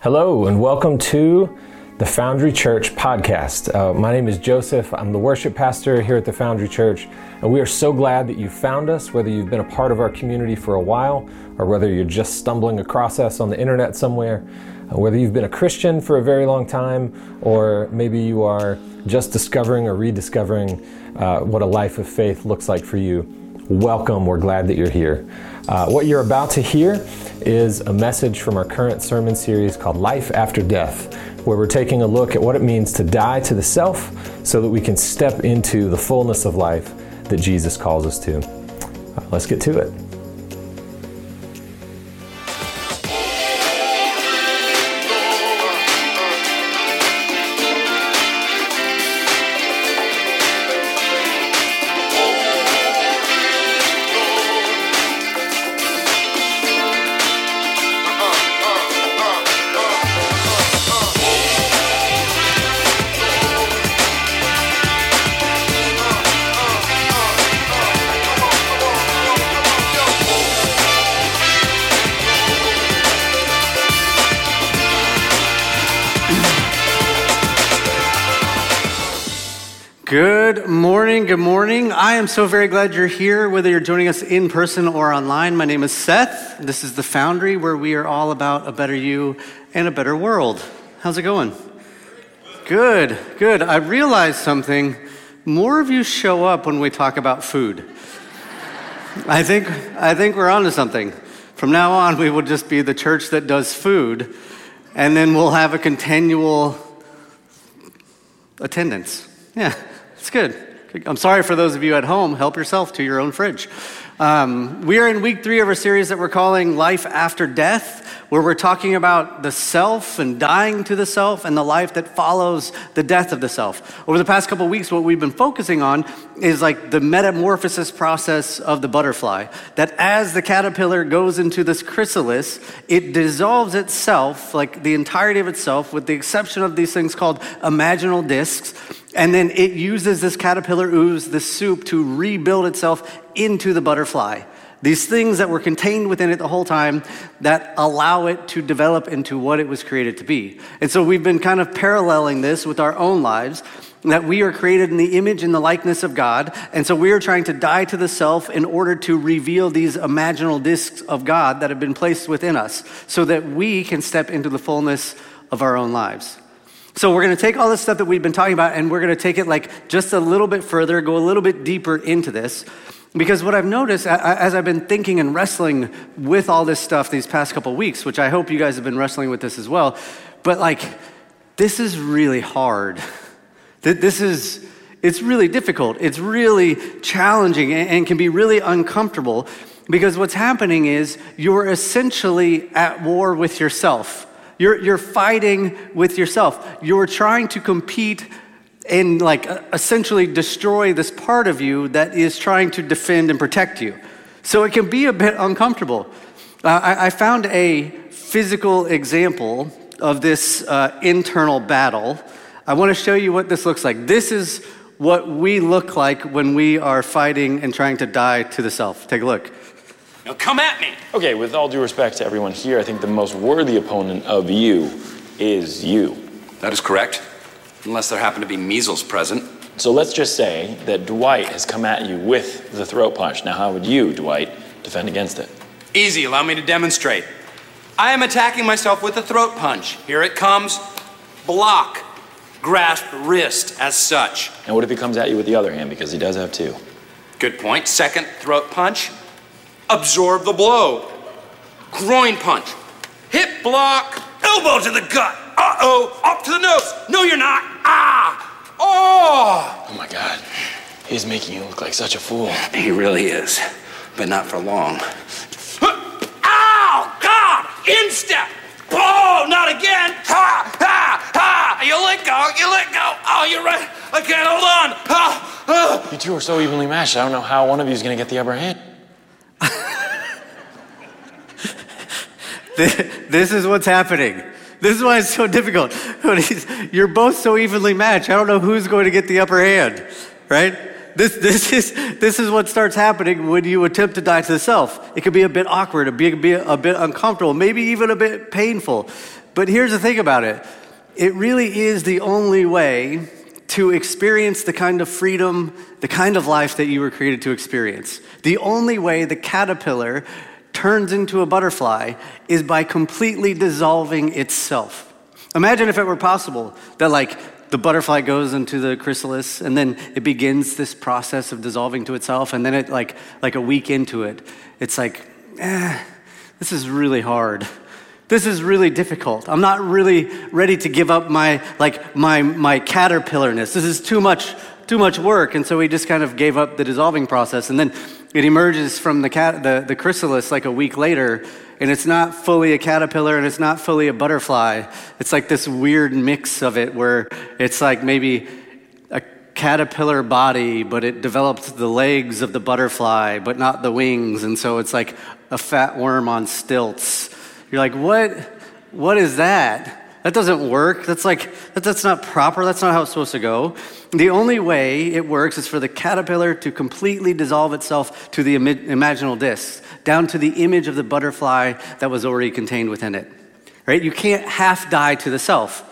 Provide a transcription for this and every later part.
Hello, and welcome to the Foundry Church podcast. Uh, my name is Joseph. I'm the worship pastor here at the Foundry Church, and we are so glad that you found us, whether you've been a part of our community for a while or whether you're just stumbling across us on the internet somewhere, uh, whether you've been a Christian for a very long time or maybe you are just discovering or rediscovering uh, what a life of faith looks like for you. Welcome. We're glad that you're here. Uh, what you're about to hear is a message from our current sermon series called Life After Death, where we're taking a look at what it means to die to the self so that we can step into the fullness of life that Jesus calls us to. Uh, let's get to it. Good morning. I am so very glad you're here, whether you're joining us in person or online. My name is Seth. This is the Foundry, where we are all about a better you and a better world. How's it going? Good, good. I realized something. More of you show up when we talk about food. I think, I think we're onto something. From now on, we will just be the church that does food, and then we'll have a continual attendance. Yeah. It's good. I'm sorry for those of you at home. Help yourself to your own fridge. Um, we are in week three of our series that we're calling Life After Death, where we're talking about the self and dying to the self and the life that follows the death of the self. Over the past couple weeks, what we've been focusing on is like the metamorphosis process of the butterfly. That as the caterpillar goes into this chrysalis, it dissolves itself, like the entirety of itself, with the exception of these things called imaginal discs and then it uses this caterpillar ooze, this soup, to rebuild itself into the butterfly. These things that were contained within it the whole time that allow it to develop into what it was created to be. And so we've been kind of paralleling this with our own lives that we are created in the image and the likeness of God. And so we are trying to die to the self in order to reveal these imaginal discs of God that have been placed within us so that we can step into the fullness of our own lives. So we're going to take all this stuff that we've been talking about and we're going to take it like just a little bit further, go a little bit deeper into this. Because what I've noticed as I've been thinking and wrestling with all this stuff these past couple weeks, which I hope you guys have been wrestling with this as well, but like, this is really hard. This is, it's really difficult. It's really challenging and can be really uncomfortable because what's happening is you're essentially at war with yourself. You're, you're fighting with yourself. You're trying to compete and like essentially destroy this part of you that is trying to defend and protect you. So it can be a bit uncomfortable. Uh, I, I, found a physical example of this uh, internal battle. I want to show you what this looks like. This is what we look like when we are fighting and trying to die to the self. Take a look. Now come at me. Okay, with all due respect to everyone here, I think the most worthy opponent of you is you. That is correct. Unless there happen to be measles present. So let's just say that Dwight has come at you with the throat punch. Now, how would you, Dwight, defend against it? Easy, allow me to demonstrate. I am attacking myself with a throat punch. Here it comes. Block. Grasp wrist as such. And what if he comes at you with the other hand? Because he does have two. Good point. Second throat punch absorb the blow. Groin punch, hip block, elbow to the gut. Uh oh, up to the nose. No, you're not. Ah, oh. Oh my God, he's making you look like such a fool. He really is, but not for long. Ow, God, instep. Oh, not again. Ha, ha, ha. You let go, you let go. Oh, you're right. I can't hold on. Ha, ha. You two are so evenly matched. I don't know how one of you is going to get the upper hand. This is what's happening. This is why it's so difficult. You're both so evenly matched. I don't know who's going to get the upper hand, right? This, this, is, this is what starts happening when you attempt to die to the self. It can be a bit awkward, it can be a bit uncomfortable, maybe even a bit painful. But here's the thing about it it really is the only way to experience the kind of freedom, the kind of life that you were created to experience. The only way the caterpillar turns into a butterfly is by completely dissolving itself. Imagine if it were possible that, like, the butterfly goes into the chrysalis and then it begins this process of dissolving to itself, and then it, like, like a week into it, it's like, eh, this is really hard. This is really difficult. I'm not really ready to give up my like my my caterpillarness. This is too much too much work. And so we just kind of gave up the dissolving process. And then it emerges from the cat the, the chrysalis like a week later, and it's not fully a caterpillar and it's not fully a butterfly. It's like this weird mix of it where it's like maybe a caterpillar body, but it developed the legs of the butterfly, but not the wings. And so it's like a fat worm on stilts you're like, what? What is that? That doesn't work. That's like, that, that's not proper. That's not how it's supposed to go. The only way it works is for the caterpillar to completely dissolve itself to the imaginal disc, down to the image of the butterfly that was already contained within it. Right? You can't half die to the self.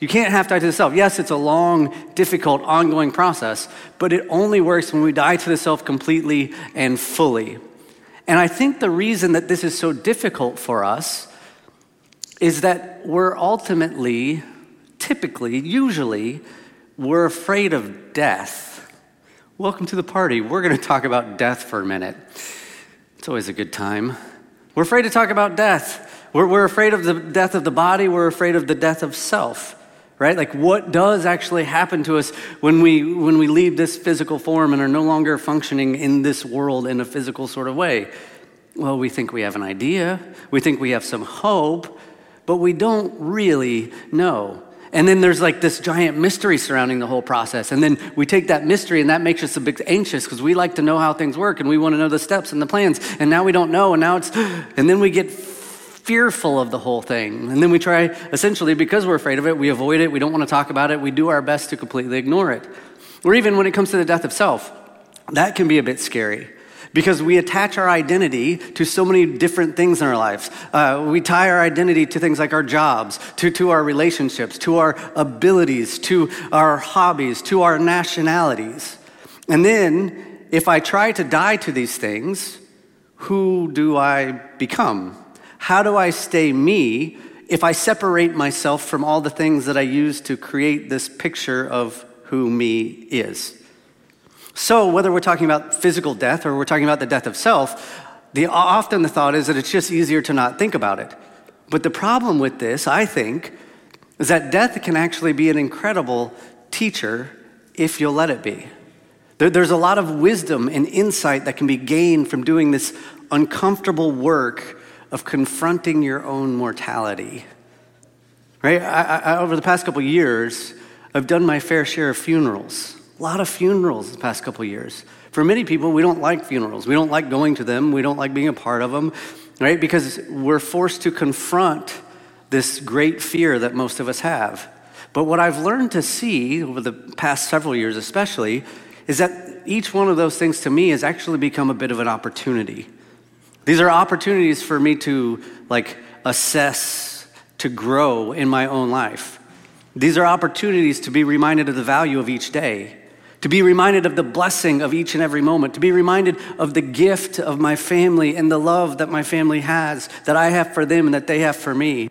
You can't half die to the self. Yes, it's a long, difficult, ongoing process, but it only works when we die to the self completely and fully. And I think the reason that this is so difficult for us is that we're ultimately, typically, usually, we're afraid of death. Welcome to the party. We're going to talk about death for a minute. It's always a good time. We're afraid to talk about death. We're, we're afraid of the death of the body, we're afraid of the death of self right like what does actually happen to us when we when we leave this physical form and are no longer functioning in this world in a physical sort of way well we think we have an idea we think we have some hope but we don't really know and then there's like this giant mystery surrounding the whole process. And then we take that mystery and that makes us a bit anxious because we like to know how things work and we want to know the steps and the plans. And now we don't know. And now it's, and then we get fearful of the whole thing. And then we try, essentially, because we're afraid of it, we avoid it, we don't want to talk about it, we do our best to completely ignore it. Or even when it comes to the death of self, that can be a bit scary because we attach our identity to so many different things in our lives. Uh, we tie our identity to things like our jobs, to, to our relationships, to our abilities, to our hobbies, to our nationalities. And then, if I try to die to these things, who do I become? How do I stay me if I separate myself from all the things that I use to create this picture of who me is? So, whether we're talking about physical death or we're talking about the death of self, the, often the thought is that it's just easier to not think about it. But the problem with this, I think, is that death can actually be an incredible teacher if you'll let it be. There, there's a lot of wisdom and insight that can be gained from doing this uncomfortable work of confronting your own mortality. Right? I, I, over the past couple years, I've done my fair share of funerals. A lot of funerals the past couple years. For many people, we don't like funerals. We don't like going to them. We don't like being a part of them, right? Because we're forced to confront this great fear that most of us have. But what I've learned to see over the past several years, especially, is that each one of those things to me has actually become a bit of an opportunity. These are opportunities for me to like assess, to grow in my own life. These are opportunities to be reminded of the value of each day, to be reminded of the blessing of each and every moment, to be reminded of the gift of my family and the love that my family has, that I have for them and that they have for me.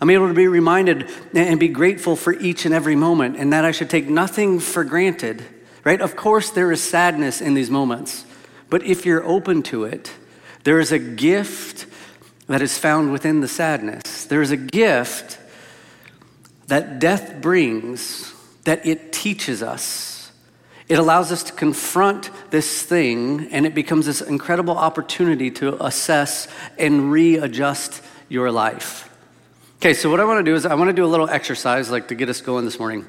I'm able to be reminded and be grateful for each and every moment, and that I should take nothing for granted, right? Of course, there is sadness in these moments, but if you're open to it, there is a gift that is found within the sadness. There is a gift that death brings that it teaches us. It allows us to confront this thing, and it becomes this incredible opportunity to assess and readjust your life. Okay, so what I want to do is I want to do a little exercise, like to get us going this morning.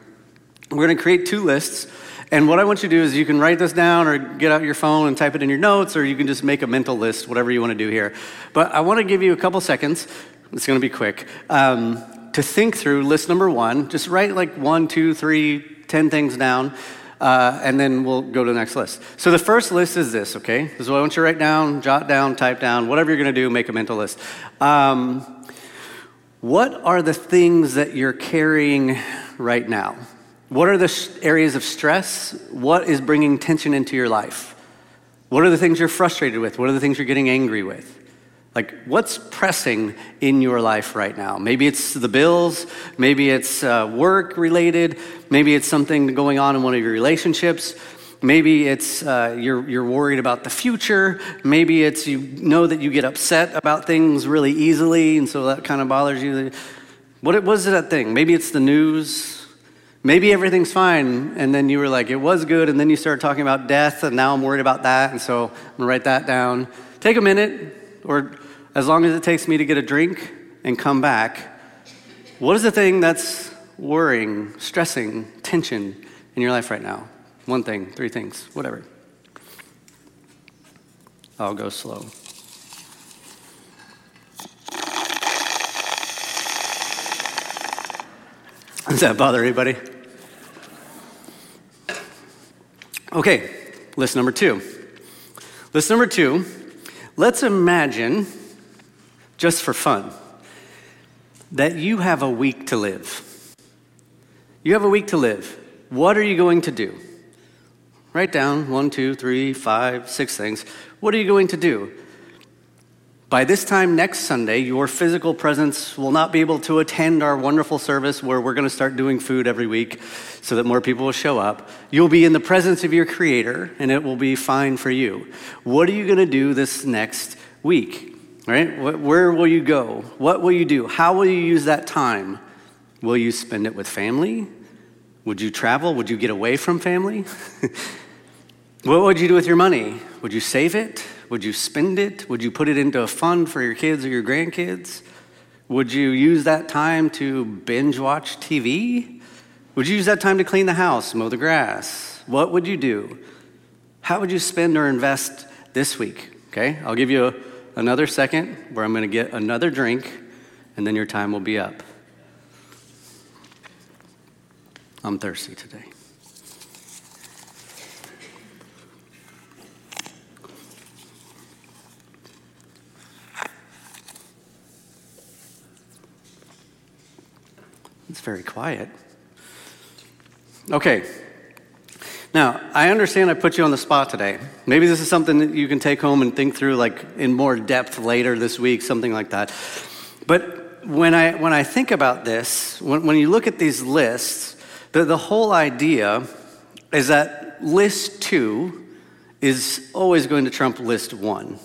We're going to create two lists and what I want you to do is you can write this down or get out your phone and type it in your notes, or you can just make a mental list, whatever you want to do here. But I want to give you a couple seconds. It's going to be quick. Um, to think through list number one. Just write like one, two, three, ten things down. Uh, and then we'll go to the next list. So the first list is this, okay? This is what I want you to write down, jot down, type down, whatever you're going to do, make a mental list. Um, What are the things that you're carrying right now? What are the areas of stress? What is bringing tension into your life? What are the things you're frustrated with? What are the things you're getting angry with? Like, what's pressing in your life right now? Maybe it's the bills, maybe it's uh, work related, maybe it's something going on in one of your relationships, maybe it's uh, you're, you're worried about the future, maybe it's you know that you get upset about things really easily, and so that kind of bothers you. What was that thing? Maybe it's the news. Maybe everything's fine, and then you were like, it was good, and then you start talking about death, and now I'm worried about that, and so I'm gonna write that down. Take a minute, or as long as it takes me to get a drink and come back, what is the thing that's worrying, stressing, tension in your life right now? One thing, three things, whatever. I'll go slow. Does that bother anybody? Okay, list number two. List number two let's imagine just for fun, that you have a week to live. You have a week to live. What are you going to do? Write down one, two, three, five, six things. What are you going to do? By this time next Sunday, your physical presence will not be able to attend our wonderful service where we're going to start doing food every week so that more people will show up. You'll be in the presence of your Creator, and it will be fine for you. What are you going to do this next week? Right? Where will you go? What will you do? How will you use that time? Will you spend it with family? Would you travel? Would you get away from family? what would you do with your money? Would you save it? Would you spend it? Would you put it into a fund for your kids or your grandkids? Would you use that time to binge watch TV? Would you use that time to clean the house, mow the grass? What would you do? How would you spend or invest this week? Okay, I'll give you a another second where I'm going to get another drink, and then your time will be up. I'm thirsty today. It's very quiet. Okay, now, I understand I put you on the spot today. Maybe this is something that you can take home and think through like in more depth later this week, something like that. But when I, when I think about this, when, when you look at these lists, the, the whole idea is that list two is always going to trump list one.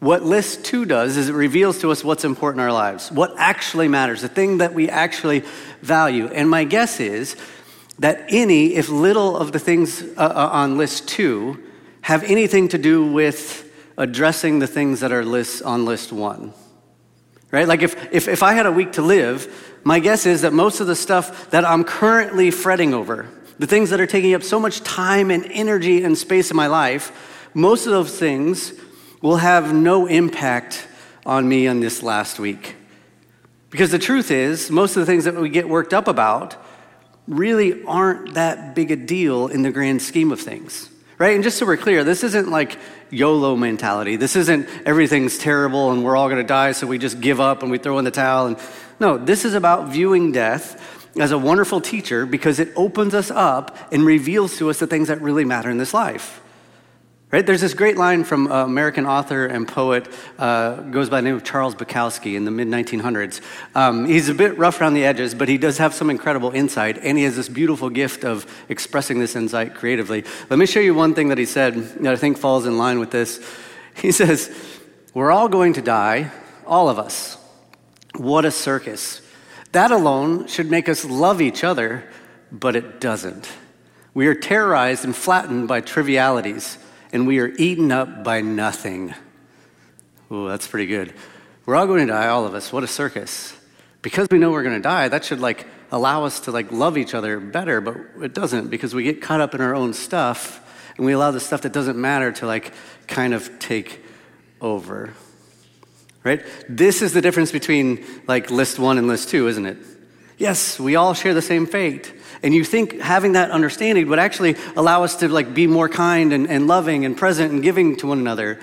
What list two does is it reveals to us what's important in our lives, what actually matters, the thing that we actually value. And my guess is that any, if little, of the things uh, uh, on list two have anything to do with addressing the things that are list, on list one. Right? Like if, if, if I had a week to live, my guess is that most of the stuff that I'm currently fretting over, the things that are taking up so much time and energy and space in my life, most of those things will have no impact on me in this last week. Because the truth is, most of the things that we get worked up about really aren't that big a deal in the grand scheme of things. Right? And just so we're clear, this isn't like YOLO mentality. This isn't everything's terrible and we're all going to die, so we just give up and we throw in the towel. And no, this is about viewing death as a wonderful teacher because it opens us up and reveals to us the things that really matter in this life. Right? There's this great line from uh, American author and poet, uh, goes by the name of Charles Bukowski in the mid 1900s. Um, he's a bit rough around the edges, but he does have some incredible insight, and he has this beautiful gift of expressing this insight creatively. Let me show you one thing that he said that I think falls in line with this. He says, We're all going to die, all of us. What a circus. That alone should make us love each other, but it doesn't. We are terrorized and flattened by trivialities and we are eaten up by nothing. Oh, that's pretty good. We're all going to die, all of us. What a circus. Because we know we're going to die, that should like allow us to like love each other better, but it doesn't because we get caught up in our own stuff and we allow the stuff that doesn't matter to like kind of take over. Right? This is the difference between like list 1 and list 2, isn't it? Yes, we all share the same fate. And you think having that understanding would actually allow us to like be more kind and, and loving and present and giving to one another.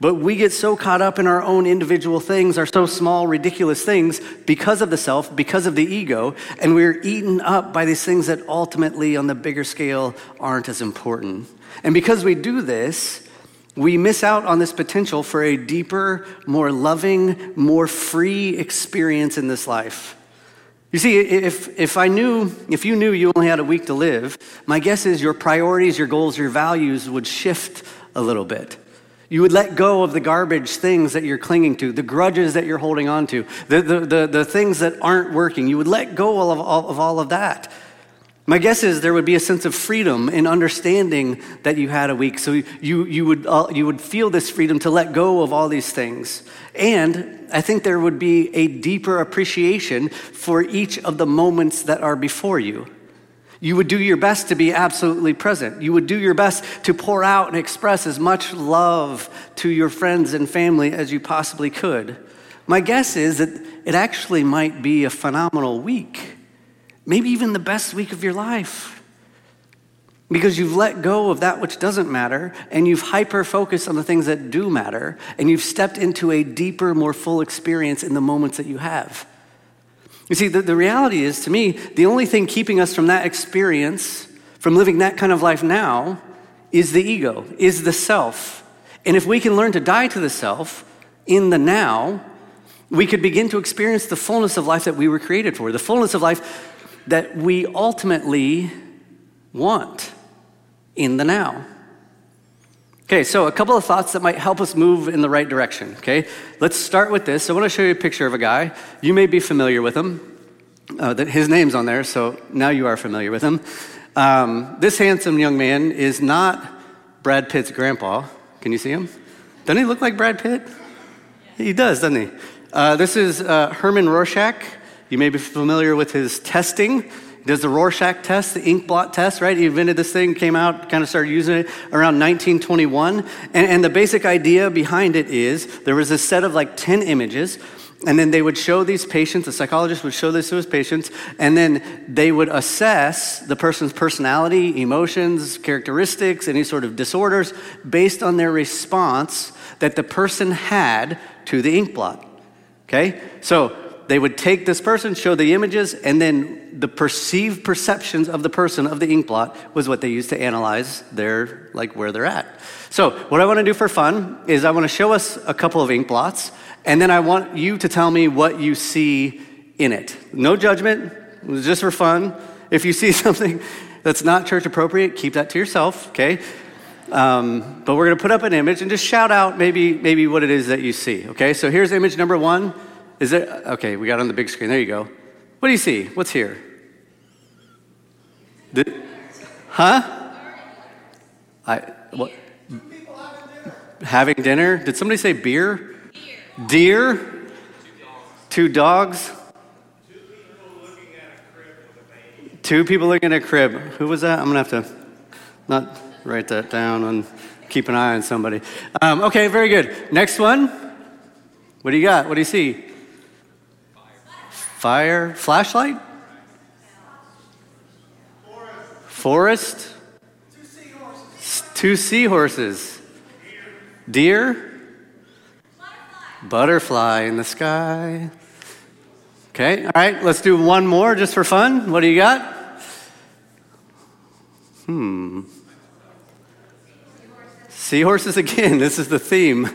But we get so caught up in our own individual things, our so small, ridiculous things, because of the self, because of the ego, and we're eaten up by these things that ultimately, on the bigger scale, aren't as important. And because we do this, we miss out on this potential for a deeper, more loving, more free experience in this life. You see, if, if I knew, if you knew you only had a week to live, my guess is your priorities, your goals, your values would shift a little bit. You would let go of the garbage things that you're clinging to, the grudges that you're holding on to, the, the, the, the things that aren't working. You would let go of, of, of all of that. My guess is there would be a sense of freedom in understanding that you had a week. So you, you, would, uh, you would feel this freedom to let go of all these things. And I think there would be a deeper appreciation for each of the moments that are before you. You would do your best to be absolutely present. You would do your best to pour out and express as much love to your friends and family as you possibly could. My guess is that it actually might be a phenomenal week, maybe even the best week of your life. Because you've let go of that which doesn't matter and you've hyper focused on the things that do matter and you've stepped into a deeper, more full experience in the moments that you have. You see, the, the reality is, to me, the only thing keeping us from that experience, from living that kind of life now, is the ego, is the self. And if we can learn to die to the self in the now, we could begin to experience the fullness of life that we were created for, the fullness of life that we ultimately want in the now. Okay, so a couple of thoughts that might help us move in the right direction. Okay, let's start with this. I want to show you a picture of a guy. You may be familiar with him. Uh, that his name's on there, so now you are familiar with him. Um, this handsome young man is not Brad Pitt's grandpa. Can you see him? Doesn't he look like Brad Pitt? He does, doesn't he? Uh, this is uh, Herman Rorschach. You may be familiar with his testing He does the Rorschach test, the ink blot test, right? He invented this thing, came out, kind of started using it around 1921. And, and the basic idea behind it is there was a set of like 10 images, and then they would show these patients, the psychologist would show this to his patients, and then they would assess the person's personality, emotions, characteristics, any sort of disorders based on their response that the person had to the ink blot. Okay? So they would take this person, show the images, and then the perceived perceptions of the person of the ink blot was what they used to analyze their like where they're at. So what I want to do for fun is I want to show us a couple of ink blots, and then I want you to tell me what you see in it. No judgment, just for fun. If you see something that's not church appropriate, keep that to yourself, okay? Um, but we're going to put up an image and just shout out maybe maybe what it is that you see. Okay, so here's image number one. Is it? Okay, we got on the big screen. There you go. What do you see? What's here? The, huh? I what? Having dinner? Did somebody say beer? Deer. Deer? Two dogs. Two people looking at a crib. Who was that? I'm gonna have to not write that down and keep an eye on somebody. Um, okay, very good. Next one. What do you got? What do you see? Fire, flashlight? Forest? Two seahorses. Deer? Butterfly in the sky. Okay, all right, let's do one more just for fun. What do you got? Hmm. Seahorses again. This is the theme.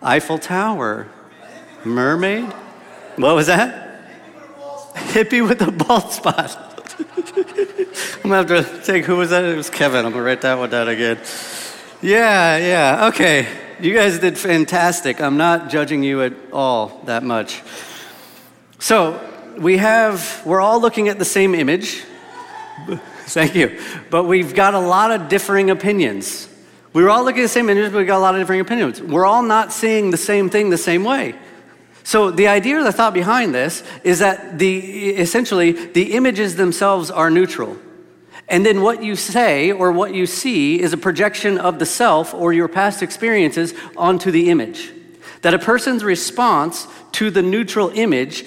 Eiffel Tower. Mermaid. What was that? Hippie with a bald spot. I'm gonna have to take who was that? It was Kevin. I'm gonna write that one down again. Yeah, yeah. Okay. You guys did fantastic. I'm not judging you at all that much. So we have, we're all looking at the same image. Thank you. But we've got a lot of differing opinions. We were all looking at the same image, but we got a lot of differing opinions. We're all not seeing the same thing the same way. So the idea or the thought behind this is that the essentially the images themselves are neutral. And then what you say or what you see is a projection of the self or your past experiences onto the image. That a person's response to the neutral image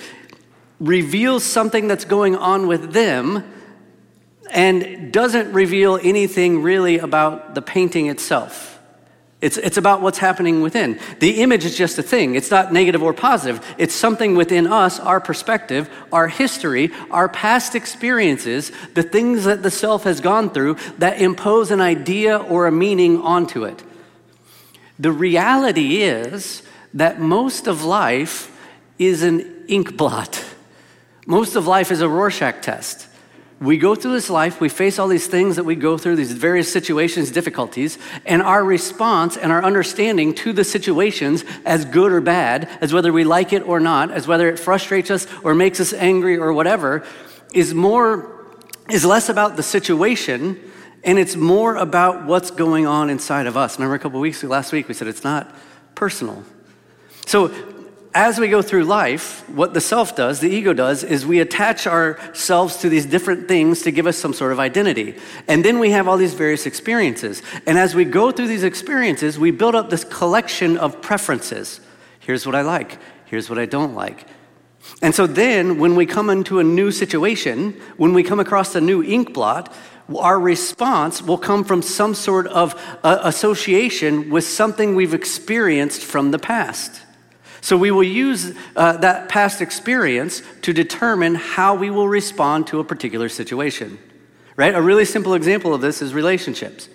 reveals something that's going on with them and doesn't reveal anything really about the painting itself. It's, it's about what's happening within. The image is just a thing. It's not negative or positive. It's something within us, our perspective, our history, our past experiences, the things that the self has gone through that impose an idea or a meaning onto it. The reality is that most of life is an ink blot. Most of life is a Rorschach test. We go through this life, we face all these things that we go through, these various situations, difficulties, and our response and our understanding to the situations, as good or bad, as whether we like it or not, as whether it frustrates us or makes us angry or whatever, is more is less about the situation and it's more about what's going on inside of us. Remember a couple weeks ago, last week we said it's not personal. So as we go through life, what the self does, the ego does, is we attach ourselves to these different things to give us some sort of identity. And then we have all these various experiences. And as we go through these experiences, we build up this collection of preferences. Here's what I like, here's what I don't like. And so then, when we come into a new situation, when we come across a new ink blot, our response will come from some sort of uh, association with something we've experienced from the past. So we will use uh, that past experience to determine how we will respond to a particular situation. Right? A really simple example of this is relationships.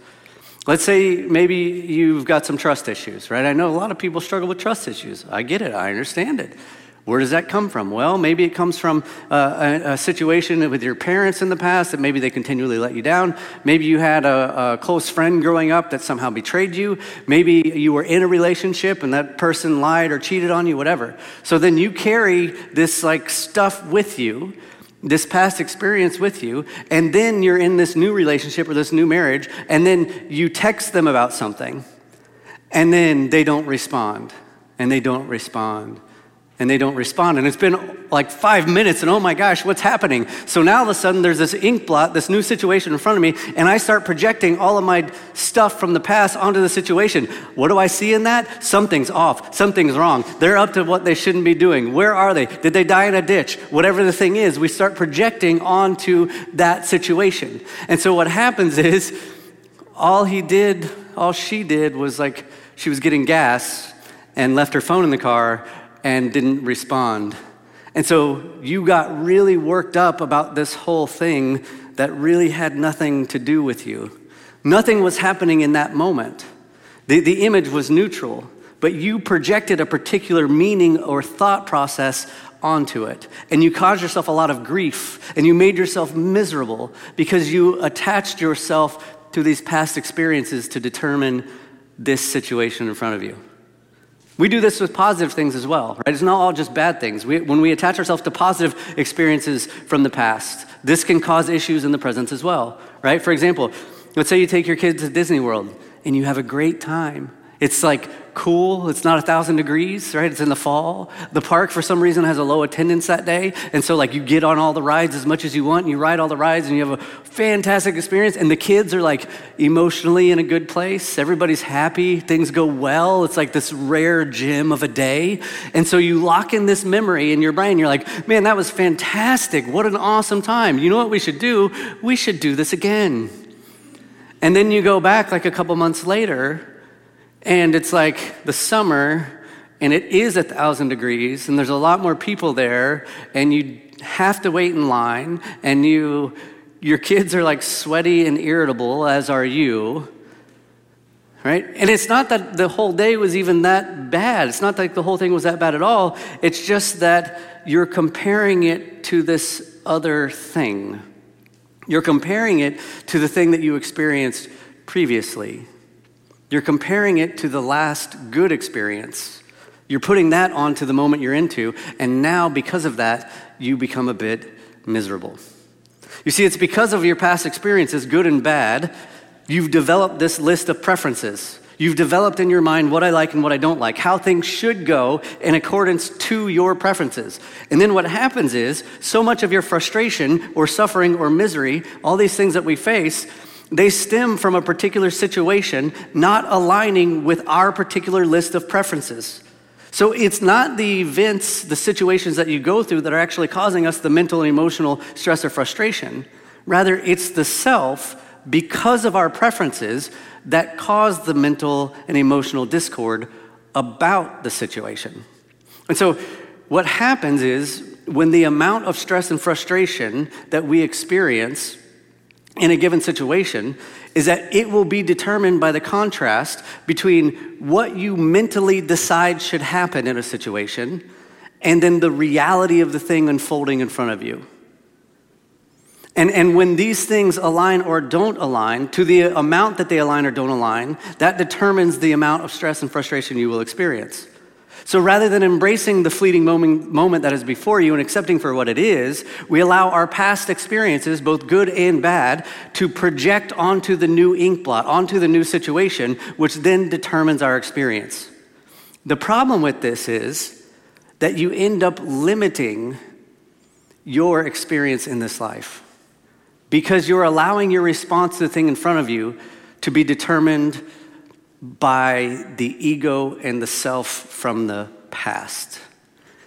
Let's say maybe you've got some trust issues, right? I know a lot of people struggle with trust issues. I get it, I understand it. Where does that come from? Well, maybe it comes from uh, a, a, situation with your parents in the past that maybe they continually let you down. Maybe you had a, a, close friend growing up that somehow betrayed you. Maybe you were in a relationship and that person lied or cheated on you, whatever. So then you carry this like stuff with you, this past experience with you, and then you're in this new relationship or this new marriage, and then you text them about something, and then they don't respond, and they don't respond and they don't respond. And it's been like five minutes, and oh my gosh, what's happening? So now all of a sudden, there's this ink blot, this new situation in front of me, and I start projecting all of my stuff from the past onto the situation. What do I see in that? Something's off, something's wrong. They're up to what they shouldn't be doing. Where are they? Did they die in a ditch? Whatever the thing is, we start projecting onto that situation. And so what happens is, all he did, all she did was like, she was getting gas and left her phone in the car and didn't respond. And so you got really worked up about this whole thing that really had nothing to do with you. Nothing was happening in that moment. The, the image was neutral, but you projected a particular meaning or thought process onto it. And you caused yourself a lot of grief, and you made yourself miserable because you attached yourself to these past experiences to determine this situation in front of you. We do this with positive things as well, right? It's not all just bad things. We, when we attach ourselves to positive experiences from the past, this can cause issues in the present as well, right? For example, let's say you take your kids to Disney World and you have a great time. It's like cool. It's not a thousand degrees, right? It's in the fall. The park, for some reason, has a low attendance that day. And so, like, you get on all the rides as much as you want, and you ride all the rides, and you have a fantastic experience. And the kids are like emotionally in a good place. Everybody's happy. Things go well. It's like this rare gem of a day. And so, you lock in this memory in your brain. You're like, man, that was fantastic. What an awesome time. You know what we should do? We should do this again. And then you go back like a couple months later and it's like the summer, and it is a thousand degrees, and there's a lot more people there, and you have to wait in line, and you, your kids are like sweaty and irritable, as are you. Right? And it's not that the whole day was even that bad. It's not like the whole thing was that bad at all. It's just that you're comparing it to this other thing. You're comparing it to the thing that you experienced previously. You're comparing it to the last good experience. You're putting that onto the moment you're into, and now because of that, you become a bit miserable. You see, it's because of your past experiences, good and bad, you've developed this list of preferences. You've developed in your mind what I like and what I don't like, how things should go in accordance to your preferences. And then what happens is so much of your frustration or suffering or misery, all these things that we face, they stem from a particular situation not aligning with our particular list of preferences. So it's not the events, the situations that you go through that are actually causing us the mental and emotional stress or frustration. Rather, it's the self because of our preferences that cause the mental and emotional discord about the situation. And so, what happens is when the amount of stress and frustration that we experience in a given situation is that it will be determined by the contrast between what you mentally decide should happen in a situation and then the reality of the thing unfolding in front of you. And, and when these things align or don't align, to the amount that they align or don't align, that determines the amount of stress and frustration you will experience. So rather than embracing the fleeting moment, moment that is before you and accepting for what it is, we allow our past experiences, both good and bad, to project onto the new ink blot, onto the new situation, which then determines our experience. The problem with this is that you end up limiting your experience in this life because you're allowing your response to the thing in front of you to be determined by the ego and the self from the past.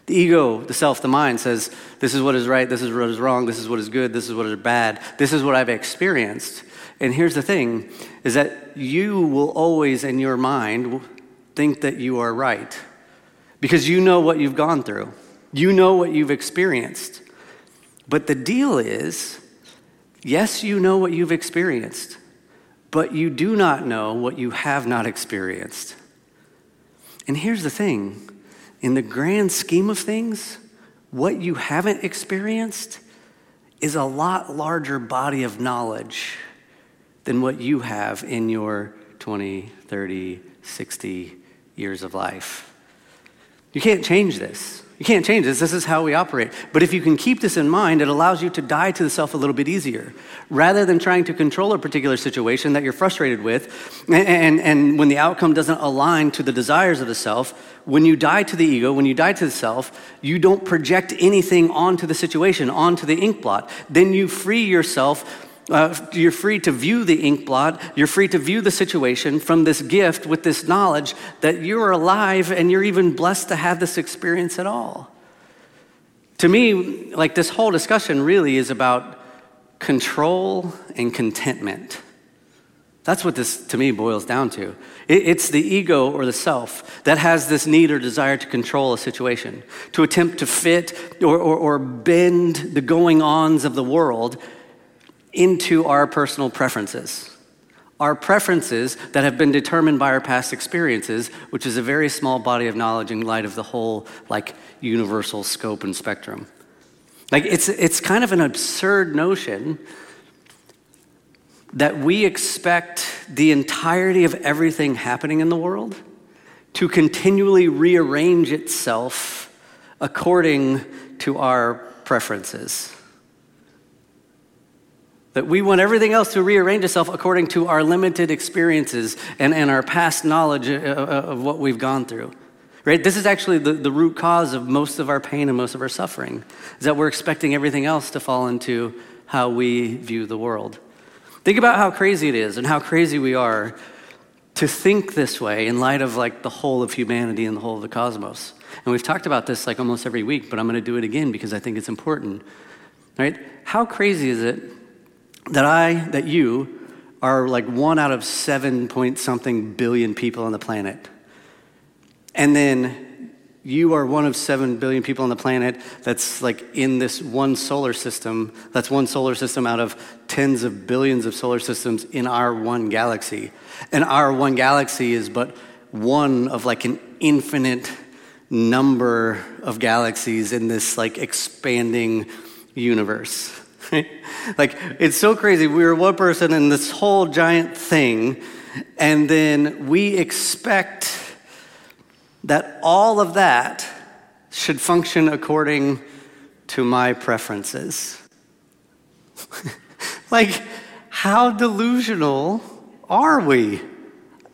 The ego, the self, the mind says, This is what is right, this is what is wrong, this is what is good, this is what is bad, this is what I've experienced. And here's the thing is that you will always, in your mind, think that you are right because you know what you've gone through, you know what you've experienced. But the deal is, yes, you know what you've experienced but you do not know what you have not experienced. And here's the thing in the grand scheme of things, what you haven't experienced is a lot larger body of knowledge than what you have in your 20, 30, 60 years of life. You can't change this. You can't change this. This is how we operate. But if you can keep this in mind, it allows you to die to the self a little bit easier. Rather than trying to control a particular situation that you're frustrated with, and, and, and, when the outcome doesn't align to the desires of the self, when you die to the ego, when you die to the self, you don't project anything onto the situation, onto the ink blot. Then you free yourself uh, you're free to view the ink blot. You're free to view the situation from this gift with this knowledge that you're alive and you're even blessed to have this experience at all. To me, like this whole discussion really is about control and contentment. That's what this, to me, boils down to. It's the ego or the self that has this need or desire to control a situation, to attempt to fit or, or, or bend the going ons of the world into our personal preferences. Our preferences that have been determined by our past experiences, which is a very small body of knowledge in light of the whole, like, universal scope and spectrum. Like, it's, it's kind of an absurd notion that we expect the entirety of everything happening in the world to continually rearrange itself according to our preferences. That we want everything else to rearrange itself according to our limited experiences and, and our past knowledge uh, uh, of what we've gone through. Right? This is actually the, the root cause of most of our pain and most of our suffering, is that we're expecting everything else to fall into how we view the world. Think about how crazy it is and how crazy we are to think this way in light of like the whole of humanity and the whole of the cosmos. And we've talked about this like almost every week, but I'm going to do it again because I think it's important. Right? How crazy is it that I, that you, are like one out of seven point something billion people on the planet. And then you are one of seven billion people on the planet that's like in this one solar system. That's one solar system out of tens of billions of solar systems in our one galaxy. And our one galaxy is but one of like an infinite number of galaxies in this like expanding universe. like, it's so crazy. We are one person in this whole giant thing, and then we expect that all of that should function according to my preferences. like, how delusional are we?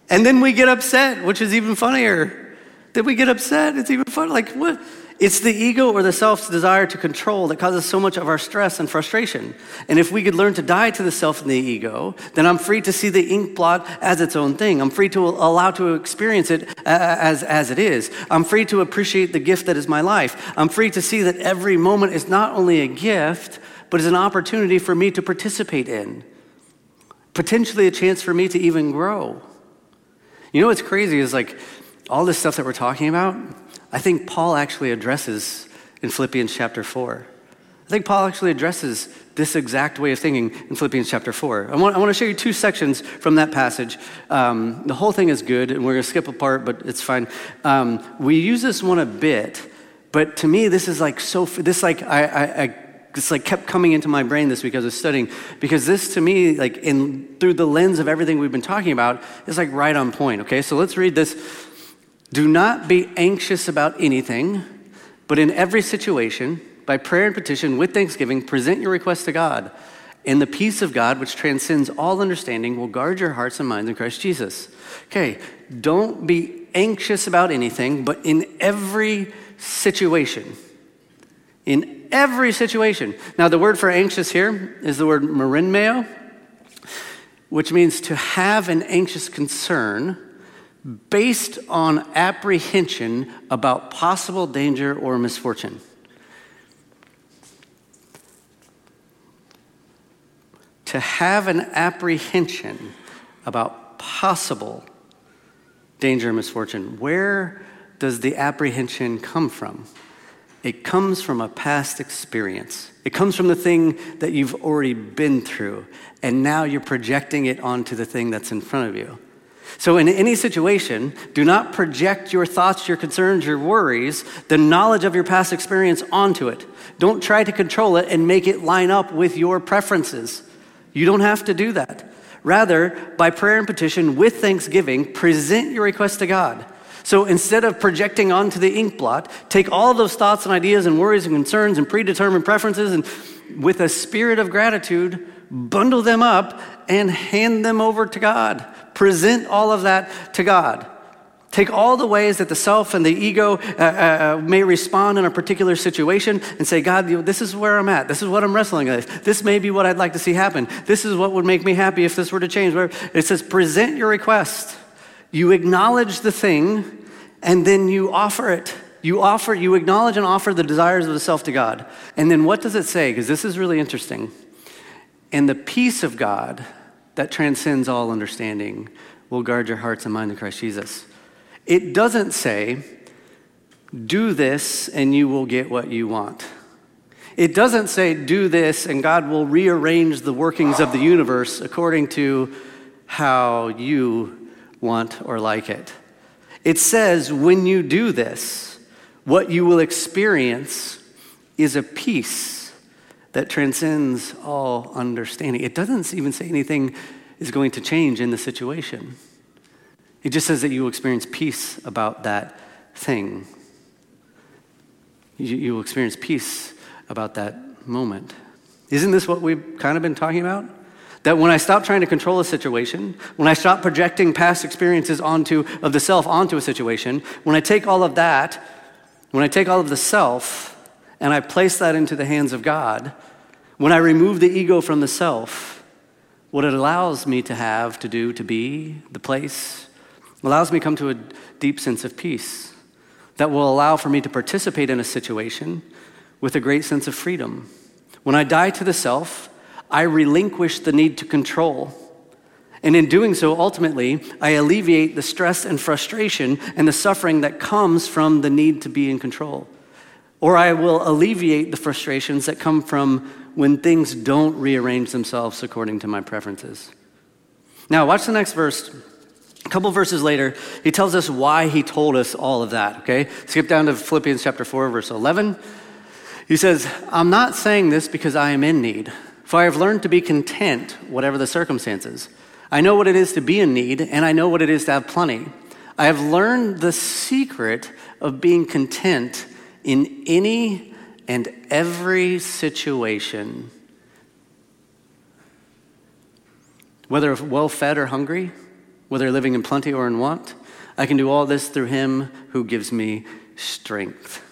And then we get upset, which is even funnier. Then we get upset. It's even funny. Like, what? It's the ego or the self's desire to control that causes so much of our stress and frustration. And if we could learn to die to the self and the ego, then I'm free to see the ink blot as its own thing. I'm free to allow to experience it as, as it is. I'm free to appreciate the gift that is my life. I'm free to see that every moment is not only a gift, but is an opportunity for me to participate in. potentially a chance for me to even grow. You know what's crazy is like all this stuff that we're talking about, I think Paul actually addresses in Philippians chapter 4. I think Paul actually addresses this exact way of thinking in Philippians chapter 4. I want, I want to show you two sections from that passage. Um, the whole thing is good, and we're going to skip a part, but it's fine. Um, we use this one a bit, but to me, this is like so, this like, I, I, I it's like kept coming into my brain this week as I was studying because this to me like in through the lens of everything we've been talking about is like right on point okay so let's read this do not be anxious about anything but in every situation by prayer and petition with thanksgiving, present your requests to God. And the peace of God, which transcends all understanding, will guard your hearts and minds in Christ Jesus. Okay, don't be anxious about anything, but in every situation, in every situation. Now, the word for anxious here is the word merimnao, which means to have an anxious concern based on apprehension about possible danger or misfortune. to have an apprehension about possible danger or misfortune. Where does the apprehension come from? It comes from a past experience. It comes from the thing that you've already been through, and now you're projecting it onto the thing that's in front of you. So, in any situation, do not project your thoughts, your concerns, your worries, the knowledge of your past experience onto it. Don't try to control it and make it line up with your preferences. You don't have to do that. Rather, by prayer and petition with thanksgiving, present your request to God. So instead of projecting onto the ink blot, take all those thoughts and ideas and worries and concerns and predetermined preferences and with a spirit of gratitude, bundle them up and hand them over to God. Present all of that to God. Take all the ways that the self and the ego uh, uh, uh, may respond in a particular situation and say, God, this is where I'm at. This is what I'm wrestling with. This may be what I'd like to see happen. This is what would make me happy if this were to change. It says, present your request. You acknowledge the thing and then you offer it. You offer, you acknowledge and offer the desires of the self to God. And then what does it say? Because this is really interesting. And the peace of God that transcends all understanding will guard your hearts and mind in Christ Jesus. It doesn't say, do this and you will get what you want. It doesn't say, do this and God will rearrange the workings of the universe according to how you want or like it. It says, when you do this, what you will experience is a peace that transcends all understanding. It doesn't even say anything is going to change in the situation. It just says that you will experience peace about that thing. You, you will experience peace about that moment. Isn't this what we've kind of been talking about? That when I stop trying to control a situation, when I stop projecting past experiences onto of the self onto a situation, when I take all of that, when I take all of the self and I place that into the hands of God, when I remove the ego from the self, what it allows me to have, to do, to be, the place, allows me to come to a deep sense of peace that will allow for me to participate in a situation with a great sense of freedom. When I die to the self, I relinquish the need to control. And in doing so, ultimately, I alleviate the stress and frustration and the suffering that comes from the need to be in control. Or I will alleviate the frustrations that come from when things don't rearrange themselves according to my preferences. Now, watch the next verse, a couple verses later, he tells us why he told us all of that, okay? Skip down to Philippians chapter 4, verse 11. He says, I'm not saying this because I am in need, for I have learned to be content, whatever the circumstances. I know what it is to be in need, and I know what it is to have plenty. I have learned the secret of being content in any and every situation, whether well fed or hungry whether living in plenty or in want. I can do all this through him who gives me strength.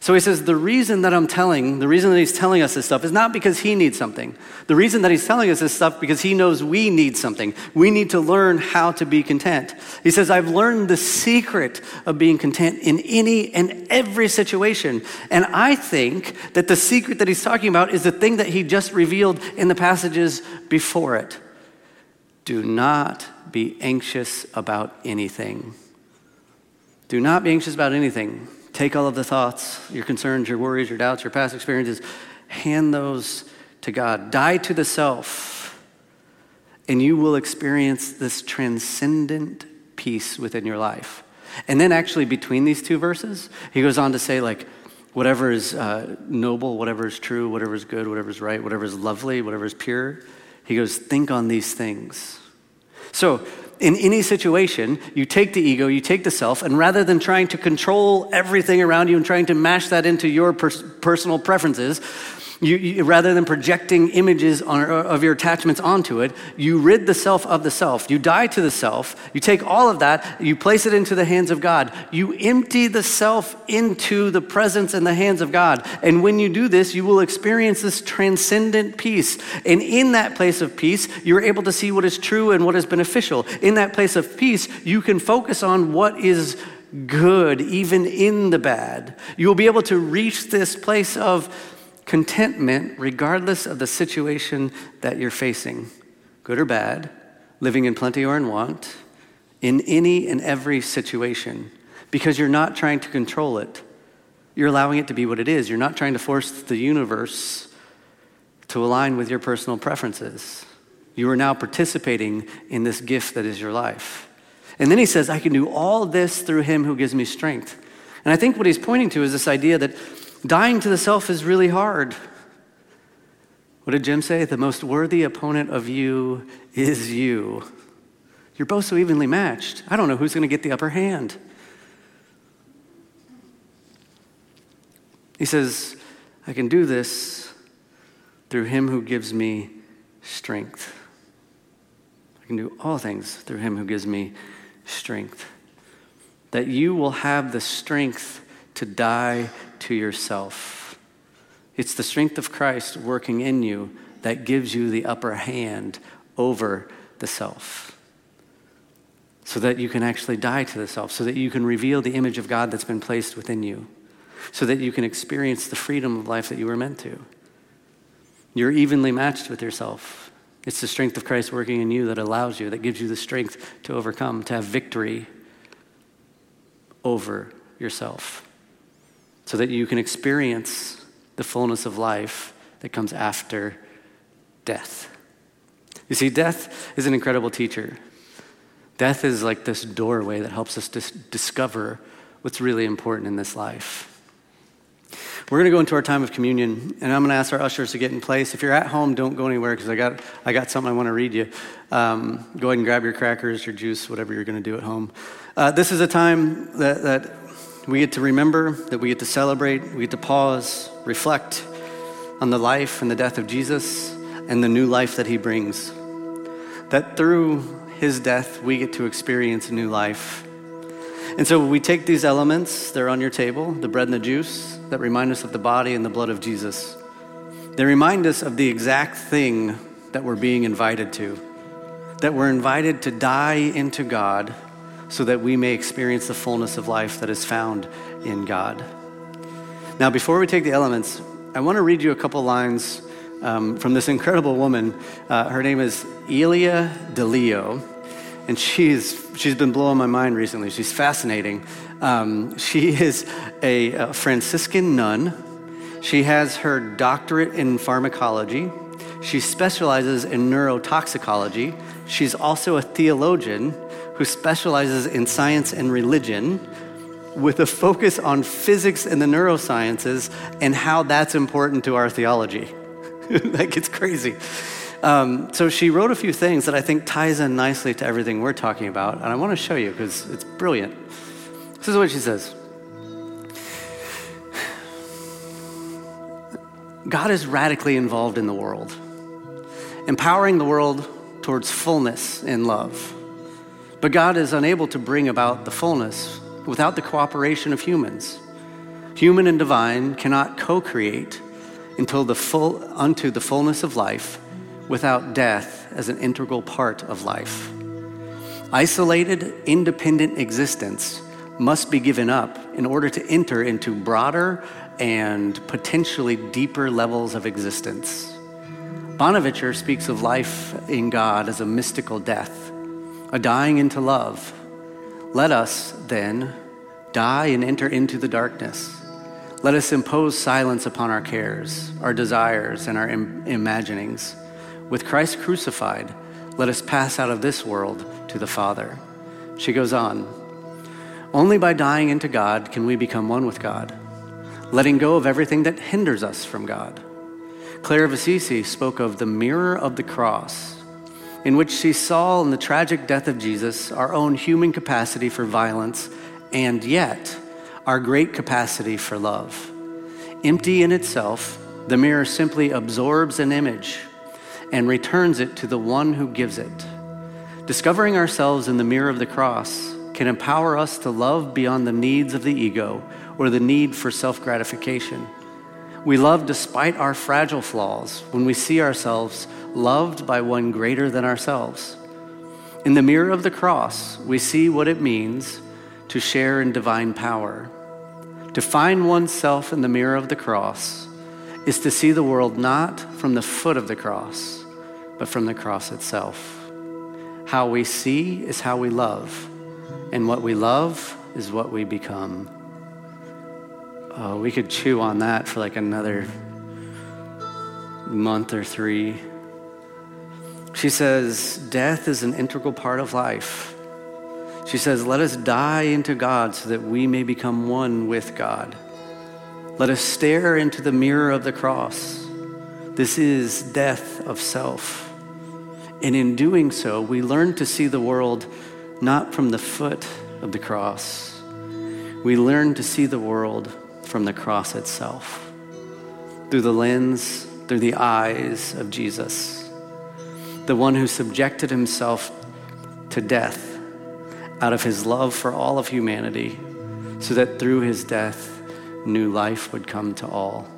So he says, the reason that I'm telling, the reason that he's telling us this stuff is not because he needs something. The reason that he's telling us this stuff because he knows we need something. We need to learn how to be content. He says, I've learned the secret of being content in any and every situation. And I think that the secret that he's talking about is the thing that he just revealed in the passages before it. Do not be anxious about anything. Do not be anxious about anything. Take all of the thoughts, your concerns, your worries, your doubts, your past experiences, hand those to God. Die to the self, and you will experience this transcendent peace within your life. And then, actually, between these two verses, he goes on to say, like, whatever is uh, noble, whatever is true, whatever is good, whatever is right, whatever is lovely, whatever is pure. He goes, think on these things. So, in any situation, you take the ego, you take the self, and rather than trying to control everything around you and trying to mash that into your pers- personal preferences, you, you, rather than projecting images on, of your attachments onto it, you rid the self of the self. You die to the self. You take all of that, you place it into the hands of God. You empty the self into the presence and the hands of God. And when you do this, you will experience this transcendent peace. And in that place of peace, you're able to see what is true and what is beneficial. In that place of peace, you can focus on what is good, even in the bad. You will be able to reach this place of contentment regardless of the situation that you're facing, good or bad, living in plenty or in want, in any and every situation, because you're not trying to control it. You're allowing it to be what it is. You're not trying to force the universe to align with your personal preferences. You are now participating in this gift that is your life. And then he says, I can do all this through him who gives me strength. And I think what he's pointing to is this idea that Dying to the self is really hard. What did Jim say? The most worthy opponent of you is you. You're both so evenly matched. I don't know who's going to get the upper hand. He says, I can do this through him who gives me strength. I can do all things through him who gives me strength. That you will have the strength to die to yourself. It's the strength of Christ working in you that gives you the upper hand over the self. So that you can actually die to the self, so that you can reveal the image of God that's been placed within you, so that you can experience the freedom of life that you were meant to. You're evenly matched with yourself. It's the strength of Christ working in you that allows you, that gives you the strength to overcome, to have victory over yourself so that you can experience the fullness of life that comes after death. You see, death is an incredible teacher. Death is like this doorway that helps us dis- discover what's really important in this life. We're going to go into our time of communion, and I'm going to ask our ushers to get in place. If you're at home, don't go anywhere because I got, I got something I want to read you. Um, go ahead and grab your crackers, your juice, whatever you're going to do at home. Uh, this is a time that, that we get to remember, that we get to celebrate, we get to pause, reflect on the life and the death of Jesus and the new life that he brings. That through his death, we get to experience a new life. And so we take these elements, they're on your table, the bread and the juice, that remind us of the body and the blood of Jesus. They remind us of the exact thing that we're being invited to, that we're invited to die into God so that we may experience the fullness of life that is found in God. Now, before we take the elements, I want to read you a couple lines um, from this incredible woman. Uh, her name is Ilia Delio, and she's, she's been blowing my mind recently. She's fascinating. Um, she is a, a Franciscan nun. She has her doctorate in pharmacology. She specializes in neurotoxicology. She's also a theologian who specializes in science and religion with a focus on physics and the neurosciences and how that's important to our theology. that gets crazy. Um, so she wrote a few things that I think ties in nicely to everything we're talking about, and I want to show you because it's brilliant. This is what she says. God is radically involved in the world, empowering the world towards fullness in love. But God is unable to bring about the fullness without the cooperation of humans. Human and divine cannot co create until the full, unto the fullness of life without death as an integral part of life. Isolated, independent existence must be given up in order to enter into broader and potentially deeper levels of existence. Bonaventure speaks of life in God as a mystical death, a dying into love. Let us, then, die and enter into the darkness. Let us impose silence upon our cares, our desires, and our Im- imaginings. With Christ crucified, let us pass out of this world to the Father. She goes on Only by dying into God can we become one with God, letting go of everything that hinders us from God. Clare of Assisi spoke of the mirror of the cross, in which she saw in the tragic death of Jesus our own human capacity for violence and yet our great capacity for love. Empty in itself, the mirror simply absorbs an image and returns it to the one who gives it. Discovering ourselves in the mirror of the cross can empower us to love beyond the needs of the ego or the need for self gratification. We love despite our fragile flaws when we see ourselves loved by one greater than ourselves. In the mirror of the cross, we see what it means to share in divine power. To find oneself in the mirror of the cross is to see the world not from the foot of the cross, but from the cross itself. How we see is how we love, and what we love is what we become. Oh, we could chew on that for like another month or three. She says, Death is an integral part of life. She says, Let us die into God so that we may become one with God. Let us stare into the mirror of the cross. This is death of self. And in doing so, we learn to see the world not from the foot of the cross. We learn to see the world from the cross itself, through the lens, through the eyes of Jesus, the one who subjected himself to death out of his love for all of humanity, so that through his death, new life would come to all.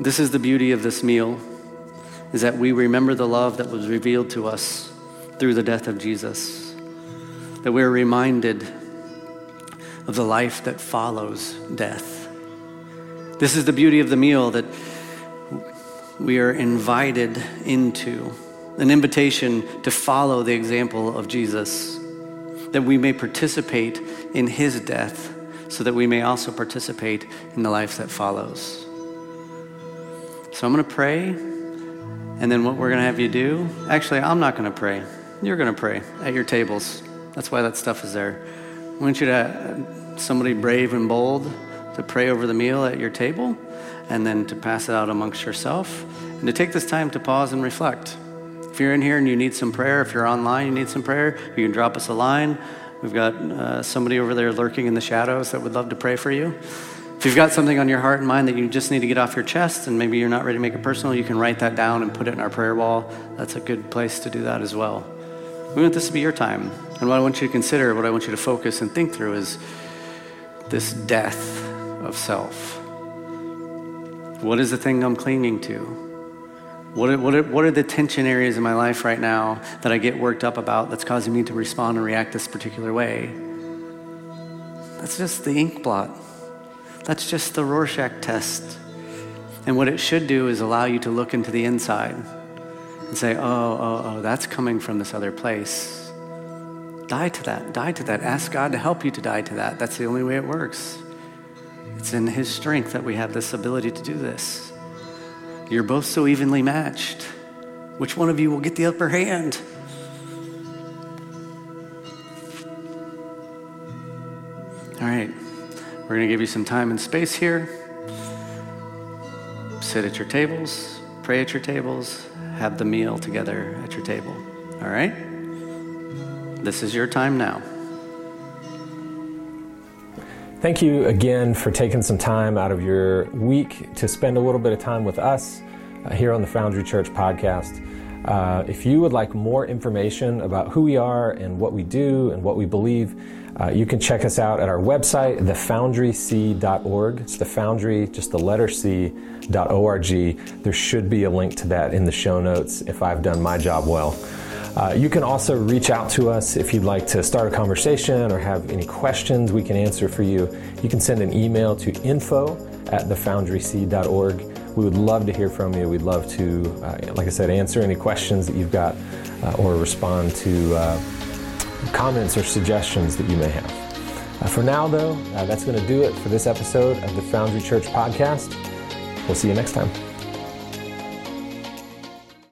This is the beauty of this meal, is that we remember the love that was revealed to us through the death of Jesus, that we're reminded of the life that follows death. This is the beauty of the meal that we are invited into, an invitation to follow the example of Jesus that we may participate in his death so that we may also participate in the life that follows. So I'm going to pray, and then what we're going to have you do, actually, I'm not going to pray. You're going to pray at your tables. That's why that stuff is there. I want you to, uh, somebody brave and bold, to pray over the meal at your table, and then to pass it out amongst yourself, and to take this time to pause and reflect. If you're in here and you need some prayer, if you're online, you need some prayer, you can drop us a line. We've got uh, somebody over there lurking in the shadows that would love to pray for you. If you've got something on your heart and mind that you just need to get off your chest and maybe you're not ready to make it personal, you can write that down and put it in our prayer wall. That's a good place to do that as well. We want this to be your time. And what I want you to consider, what I want you to focus and think through is this death of self. What is the thing I'm clinging to? What are, what, are, what are the tension areas in my life right now that I get worked up about that's causing me to respond and react this particular way? That's just the ink blot. That's just the Rorschach test. And what it should do is allow you to look into the inside and say, oh, oh, oh, that's coming from this other place. Die to that. Die to that. Ask God to help you to die to that. That's the only way it works. It's in His strength that we have this ability to do this. You're both so evenly matched. Which one of you will get the upper hand? All right, we're going to give you some time and space here. Sit at your tables, pray at your tables, have the meal together at your table. All right? This is your time now. Thank you again for taking some time out of your week to spend a little bit of time with us uh, here on the Foundry Church podcast. Uh, if you would like more information about who we are and what we do and what we believe, uh, you can check us out at our website, thefoundryc.org. It's the foundry, just the letter C.org. There should be a link to that in the show notes if I've done my job well. Uh, you can also reach out to us if you'd like to start a conversation or have any questions we can answer for you. You can send an email to info at thefoundryc.org We would love to hear from you. We'd love to, uh, like I said, answer any questions that you've got uh, or respond to uh, comments or suggestions that you may have. Uh, for now, though, that's going to do it for this episode of the Foundry Church podcast. We'll see you next time.